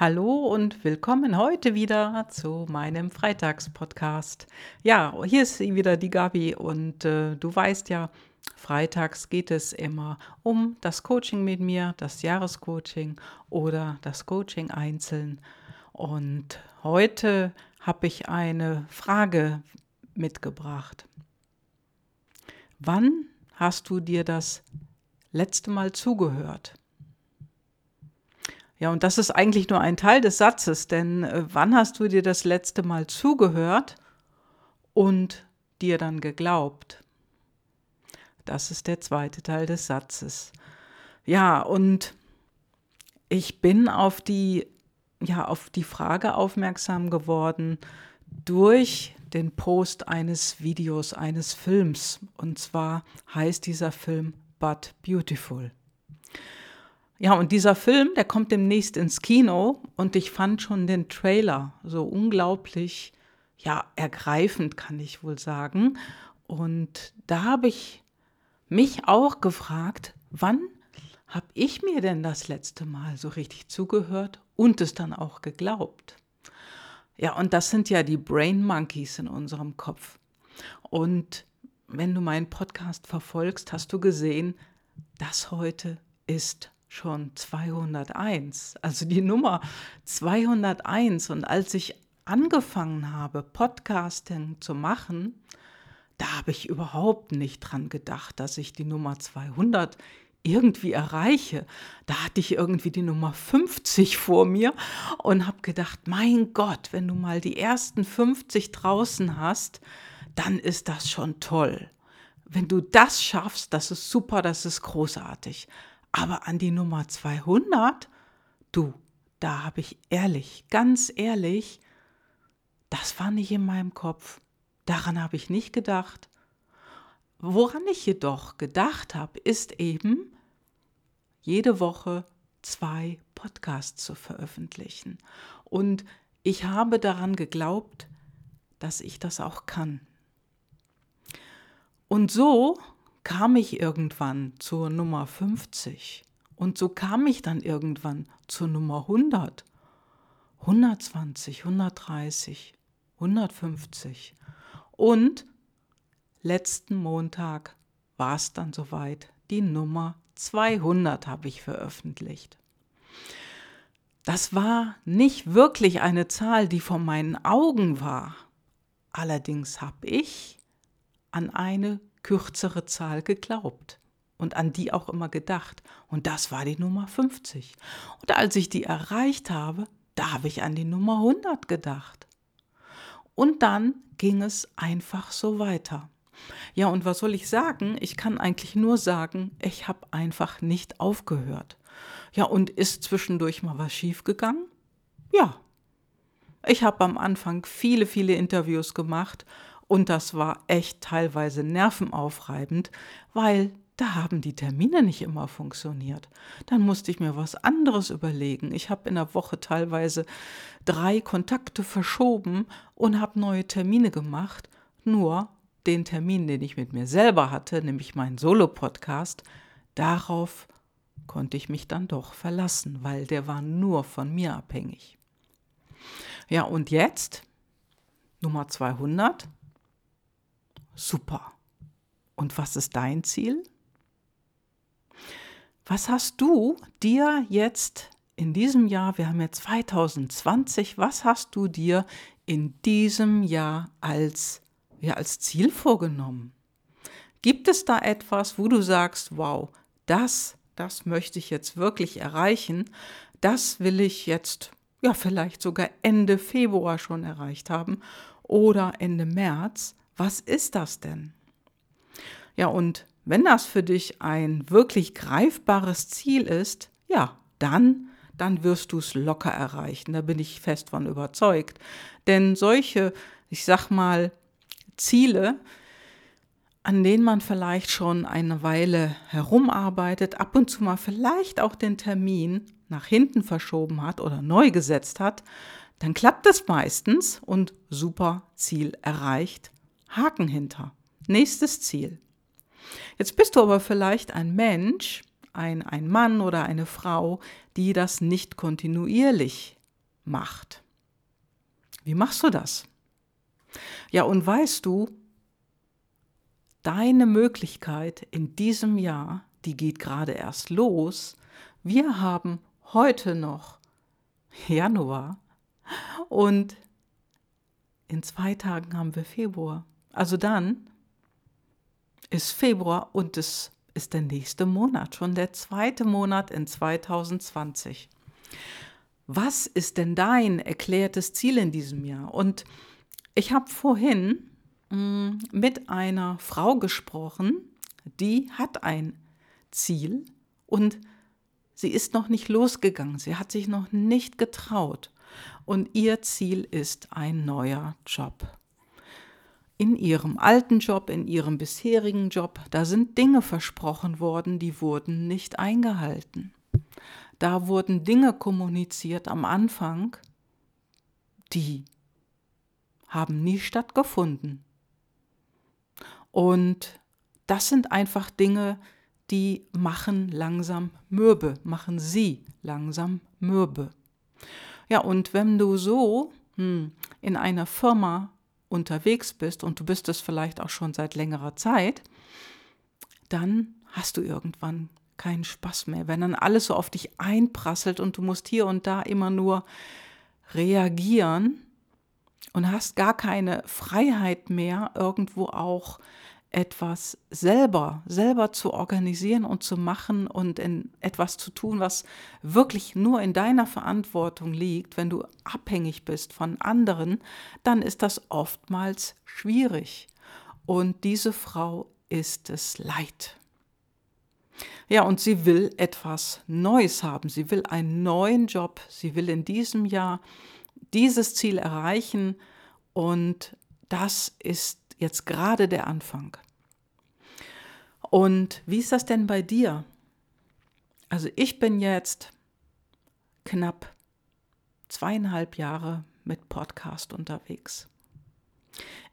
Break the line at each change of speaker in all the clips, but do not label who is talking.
Hallo und willkommen heute wieder zu meinem Freitagspodcast. Ja, hier ist wieder die Gabi und äh, du weißt ja, freitags geht es immer um das Coaching mit mir, das Jahrescoaching oder das Coaching einzeln. Und heute habe ich eine Frage mitgebracht. Wann hast du dir das letzte Mal zugehört? Ja, und das ist eigentlich nur ein Teil des Satzes, denn äh, wann hast du dir das letzte Mal zugehört und dir dann geglaubt? Das ist der zweite Teil des Satzes. Ja, und ich bin auf die, ja, auf die Frage aufmerksam geworden durch den Post eines Videos, eines Films. Und zwar heißt dieser Film But Beautiful. Ja, und dieser Film, der kommt demnächst ins Kino und ich fand schon den Trailer so unglaublich, ja, ergreifend, kann ich wohl sagen. Und da habe ich mich auch gefragt, wann habe ich mir denn das letzte Mal so richtig zugehört und es dann auch geglaubt? Ja, und das sind ja die Brain Monkeys in unserem Kopf. Und wenn du meinen Podcast verfolgst, hast du gesehen, das heute ist schon 201, also die Nummer 201. Und als ich angefangen habe, Podcasting zu machen, da habe ich überhaupt nicht dran gedacht, dass ich die Nummer 200 irgendwie erreiche. Da hatte ich irgendwie die Nummer 50 vor mir und habe gedacht, mein Gott, wenn du mal die ersten 50 draußen hast, dann ist das schon toll. Wenn du das schaffst, das ist super, das ist großartig. Aber an die Nummer 200, du, da habe ich ehrlich, ganz ehrlich, das war nicht in meinem Kopf. Daran habe ich nicht gedacht. Woran ich jedoch gedacht habe, ist eben, jede Woche zwei Podcasts zu veröffentlichen. Und ich habe daran geglaubt, dass ich das auch kann. Und so kam ich irgendwann zur Nummer 50 und so kam ich dann irgendwann zur Nummer 100, 120, 130, 150 und letzten Montag war es dann soweit, die Nummer 200 habe ich veröffentlicht. Das war nicht wirklich eine Zahl, die vor meinen Augen war. Allerdings habe ich an eine kürzere Zahl geglaubt und an die auch immer gedacht. Und das war die Nummer 50. Und als ich die erreicht habe, da habe ich an die Nummer 100 gedacht. Und dann ging es einfach so weiter. Ja, und was soll ich sagen? Ich kann eigentlich nur sagen, ich habe einfach nicht aufgehört. Ja, und ist zwischendurch mal was schiefgegangen? Ja. Ich habe am Anfang viele, viele Interviews gemacht und das war echt teilweise nervenaufreibend, weil da haben die Termine nicht immer funktioniert. Dann musste ich mir was anderes überlegen. Ich habe in der Woche teilweise drei Kontakte verschoben und habe neue Termine gemacht. Nur den Termin, den ich mit mir selber hatte, nämlich meinen Solo-Podcast, darauf konnte ich mich dann doch verlassen, weil der war nur von mir abhängig. Ja, und jetzt Nummer 200 Super. Und was ist dein Ziel? Was hast du dir jetzt in diesem Jahr, wir haben ja 2020, was hast du dir in diesem Jahr als, ja, als Ziel vorgenommen? Gibt es da etwas, wo du sagst, wow, das, das möchte ich jetzt wirklich erreichen, das will ich jetzt, ja, vielleicht sogar Ende Februar schon erreicht haben oder Ende März? Was ist das denn? Ja, und wenn das für dich ein wirklich greifbares Ziel ist, ja, dann, dann wirst du es locker erreichen. Da bin ich fest von überzeugt. Denn solche, ich sag mal, Ziele, an denen man vielleicht schon eine Weile herumarbeitet, ab und zu mal vielleicht auch den Termin nach hinten verschoben hat oder neu gesetzt hat, dann klappt es meistens und super Ziel erreicht. Haken hinter. Nächstes Ziel. Jetzt bist du aber vielleicht ein Mensch, ein, ein Mann oder eine Frau, die das nicht kontinuierlich macht. Wie machst du das? Ja, und weißt du, deine Möglichkeit in diesem Jahr, die geht gerade erst los. Wir haben heute noch Januar und in zwei Tagen haben wir Februar. Also dann ist Februar und es ist der nächste Monat, schon der zweite Monat in 2020. Was ist denn dein erklärtes Ziel in diesem Jahr? Und ich habe vorhin mm, mit einer Frau gesprochen, die hat ein Ziel und sie ist noch nicht losgegangen, sie hat sich noch nicht getraut und ihr Ziel ist ein neuer Job. In ihrem alten Job, in ihrem bisherigen Job, da sind Dinge versprochen worden, die wurden nicht eingehalten. Da wurden Dinge kommuniziert am Anfang, die haben nie stattgefunden. Und das sind einfach Dinge, die machen langsam mürbe, machen sie langsam mürbe. Ja, und wenn du so hm, in einer Firma unterwegs bist und du bist es vielleicht auch schon seit längerer Zeit, dann hast du irgendwann keinen Spaß mehr. Wenn dann alles so auf dich einprasselt und du musst hier und da immer nur reagieren, und hast gar keine Freiheit mehr, irgendwo auch etwas selber, selber zu organisieren und zu machen und in etwas zu tun, was wirklich nur in deiner Verantwortung liegt, wenn du abhängig bist von anderen, dann ist das oftmals schwierig. Und diese Frau ist es leid. Ja, und sie will etwas Neues haben. Sie will einen neuen Job. Sie will in diesem Jahr dieses Ziel erreichen und das ist jetzt gerade der Anfang. Und wie ist das denn bei dir? Also ich bin jetzt knapp zweieinhalb Jahre mit Podcast unterwegs.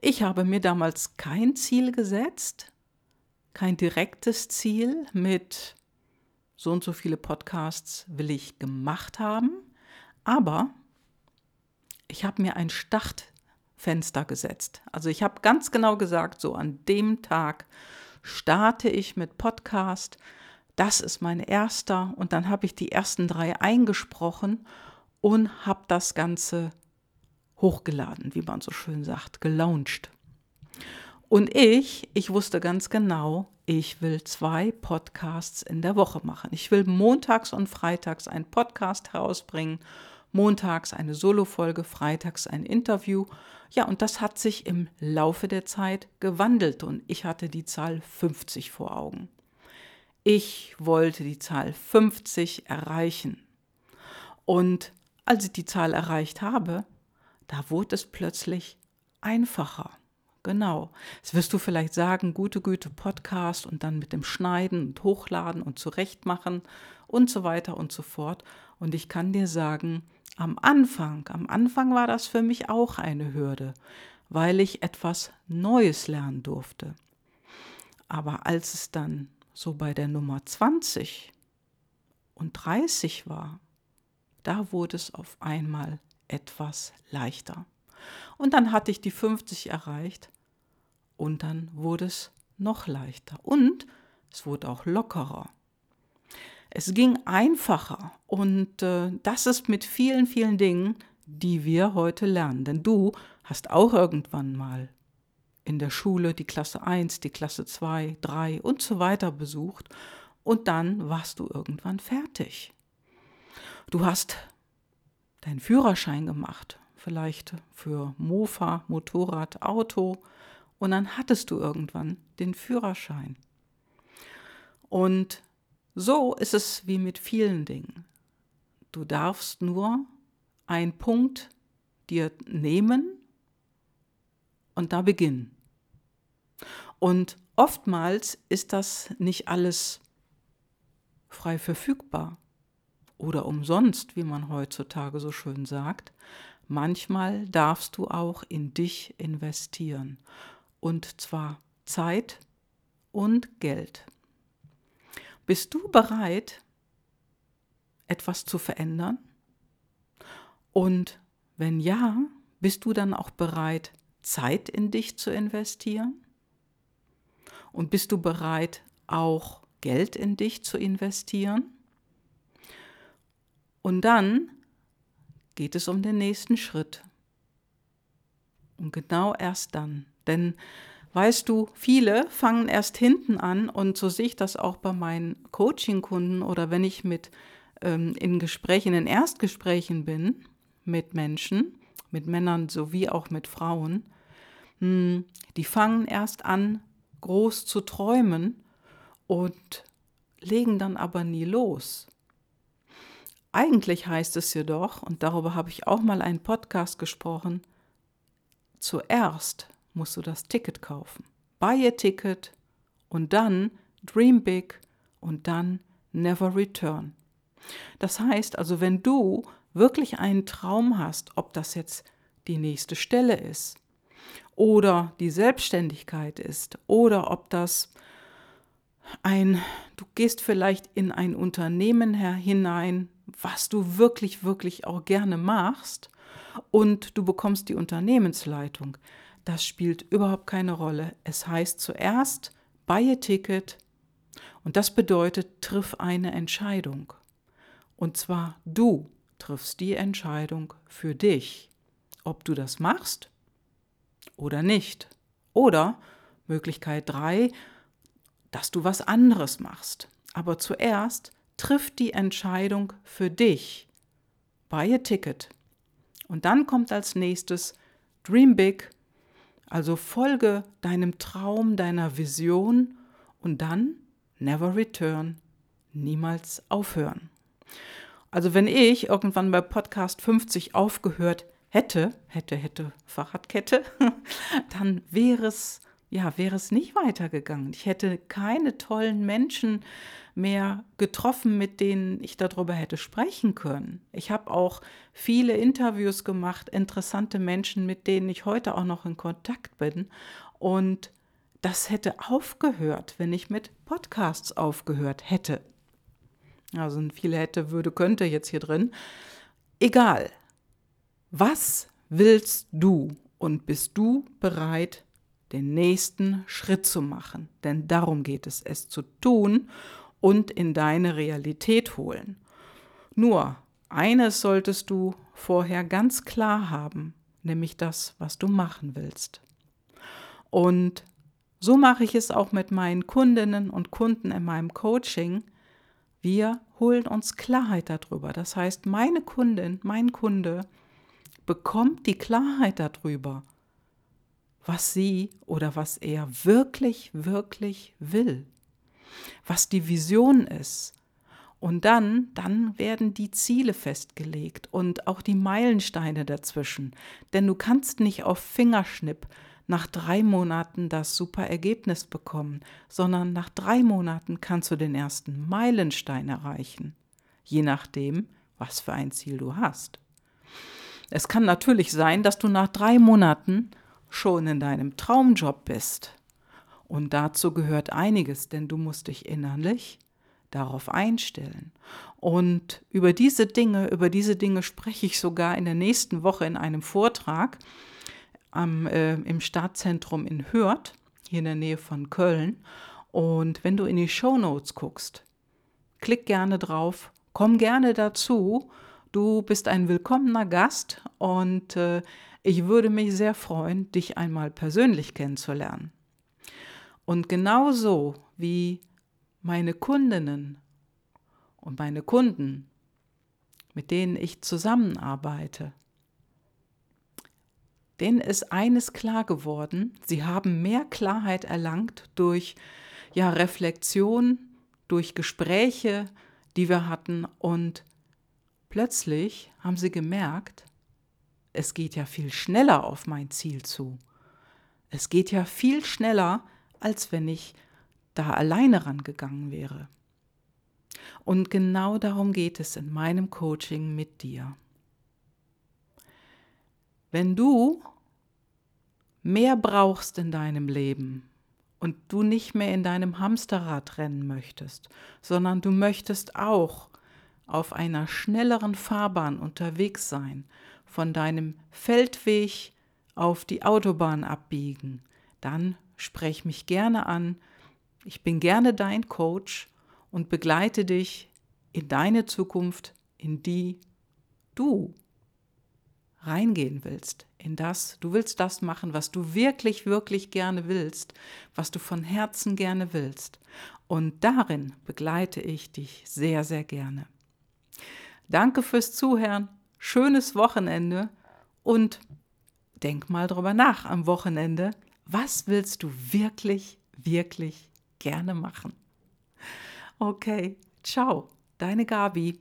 Ich habe mir damals kein Ziel gesetzt, kein direktes Ziel mit so und so viele Podcasts will ich gemacht haben, aber ich habe mir ein Startfenster gesetzt. Also ich habe ganz genau gesagt, so an dem Tag starte ich mit Podcast. Das ist mein erster und dann habe ich die ersten drei eingesprochen und habe das Ganze hochgeladen, wie man so schön sagt, gelauncht. Und ich, ich wusste ganz genau, ich will zwei Podcasts in der Woche machen. Ich will montags und freitags einen Podcast herausbringen montags eine Solofolge, freitags ein Interview. Ja, und das hat sich im Laufe der Zeit gewandelt und ich hatte die Zahl 50 vor Augen. Ich wollte die Zahl 50 erreichen. Und als ich die Zahl erreicht habe, da wurde es plötzlich einfacher. Genau. Jetzt wirst du vielleicht sagen, gute Güte Podcast und dann mit dem Schneiden und Hochladen und Zurechtmachen und so weiter und so fort. Und ich kann dir sagen, am Anfang, am Anfang war das für mich auch eine Hürde, weil ich etwas Neues lernen durfte. Aber als es dann so bei der Nummer 20 und 30 war, da wurde es auf einmal etwas leichter. Und dann hatte ich die 50 erreicht und dann wurde es noch leichter und es wurde auch lockerer. Es ging einfacher und äh, das ist mit vielen, vielen Dingen, die wir heute lernen. Denn du hast auch irgendwann mal in der Schule die Klasse 1, die Klasse 2, 3 und so weiter besucht und dann warst du irgendwann fertig. Du hast deinen Führerschein gemacht, vielleicht für Mofa, Motorrad, Auto und dann hattest du irgendwann den Führerschein. Und so ist es wie mit vielen Dingen. Du darfst nur einen Punkt dir nehmen und da beginnen. Und oftmals ist das nicht alles frei verfügbar oder umsonst, wie man heutzutage so schön sagt. Manchmal darfst du auch in dich investieren und zwar Zeit und Geld. Bist du bereit, etwas zu verändern? Und wenn ja, bist du dann auch bereit, Zeit in dich zu investieren? Und bist du bereit, auch Geld in dich zu investieren? Und dann geht es um den nächsten Schritt. Und genau erst dann. Denn weißt du, viele fangen erst hinten an und so sehe ich das auch bei meinen Coaching-Kunden oder wenn ich mit ähm, in Gesprächen, in Erstgesprächen bin mit Menschen, mit Männern sowie auch mit Frauen, hm, die fangen erst an, groß zu träumen und legen dann aber nie los. Eigentlich heißt es jedoch, und darüber habe ich auch mal einen Podcast gesprochen, zuerst musst du das Ticket kaufen. Buy a Ticket und dann Dream Big und dann Never Return. Das heißt also, wenn du wirklich einen Traum hast, ob das jetzt die nächste Stelle ist oder die Selbstständigkeit ist oder ob das ein, du gehst vielleicht in ein Unternehmen hinein, was du wirklich, wirklich auch gerne machst und du bekommst die Unternehmensleitung. Das spielt überhaupt keine Rolle. Es heißt zuerst, buy a ticket und das bedeutet, triff eine Entscheidung. Und zwar du triffst die Entscheidung für dich, ob du das machst oder nicht. Oder Möglichkeit 3, dass du was anderes machst. Aber zuerst triff die Entscheidung für dich. Buy a ticket. Und dann kommt als nächstes Dream Big, also folge deinem Traum, deiner Vision und dann Never Return, niemals aufhören. Also wenn ich irgendwann bei Podcast 50 aufgehört hätte, hätte, hätte, Fahrradkette, dann wäre es, ja, wäre es nicht weitergegangen. Ich hätte keine tollen Menschen mehr getroffen, mit denen ich darüber hätte sprechen können. Ich habe auch viele Interviews gemacht, interessante Menschen, mit denen ich heute auch noch in Kontakt bin. Und das hätte aufgehört, wenn ich mit Podcasts aufgehört hätte. Also ein viel hätte, würde, könnte jetzt hier drin. Egal. Was willst du und bist du bereit, den nächsten Schritt zu machen? Denn darum geht es, es zu tun und in deine Realität holen. Nur eines solltest du vorher ganz klar haben, nämlich das, was du machen willst. Und so mache ich es auch mit meinen Kundinnen und Kunden in meinem Coaching. Wir holen uns Klarheit darüber. Das heißt, meine Kundin, mein Kunde bekommt die Klarheit darüber, was sie oder was er wirklich, wirklich will, was die Vision ist. Und dann, dann werden die Ziele festgelegt und auch die Meilensteine dazwischen. Denn du kannst nicht auf Fingerschnipp nach drei Monaten das super Ergebnis bekommen, sondern nach drei Monaten kannst du den ersten Meilenstein erreichen, je nachdem, was für ein Ziel du hast. Es kann natürlich sein, dass du nach drei Monaten schon in deinem Traumjob bist. Und dazu gehört einiges, denn du musst dich innerlich darauf einstellen. Und über diese Dinge, über diese Dinge spreche ich sogar in der nächsten Woche in einem Vortrag am, äh, im Stadtzentrum in Hürth, hier in der Nähe von Köln. Und wenn du in die Show Notes guckst, klick gerne drauf, komm gerne dazu. Du bist ein willkommener Gast und äh, ich würde mich sehr freuen, dich einmal persönlich kennenzulernen. Und genauso wie meine Kundinnen und meine Kunden, mit denen ich zusammenarbeite, denen ist eines klar geworden, sie haben mehr Klarheit erlangt durch ja, Reflexion, durch Gespräche, die wir hatten und plötzlich haben sie gemerkt, es geht ja viel schneller auf mein Ziel zu. Es geht ja viel schneller, als wenn ich da alleine rangegangen wäre. Und genau darum geht es in meinem Coaching mit dir. Wenn du mehr brauchst in deinem Leben und du nicht mehr in deinem Hamsterrad rennen möchtest, sondern du möchtest auch auf einer schnelleren Fahrbahn unterwegs sein, von deinem Feldweg auf die Autobahn abbiegen, dann sprech mich gerne an. Ich bin gerne dein Coach und begleite dich in deine Zukunft, in die du reingehen willst, in das, du willst das machen, was du wirklich, wirklich gerne willst, was du von Herzen gerne willst. Und darin begleite ich dich sehr, sehr gerne. Danke fürs Zuhören, schönes Wochenende und denk mal drüber nach am Wochenende, was willst du wirklich, wirklich gerne machen? Okay, ciao, deine Gabi.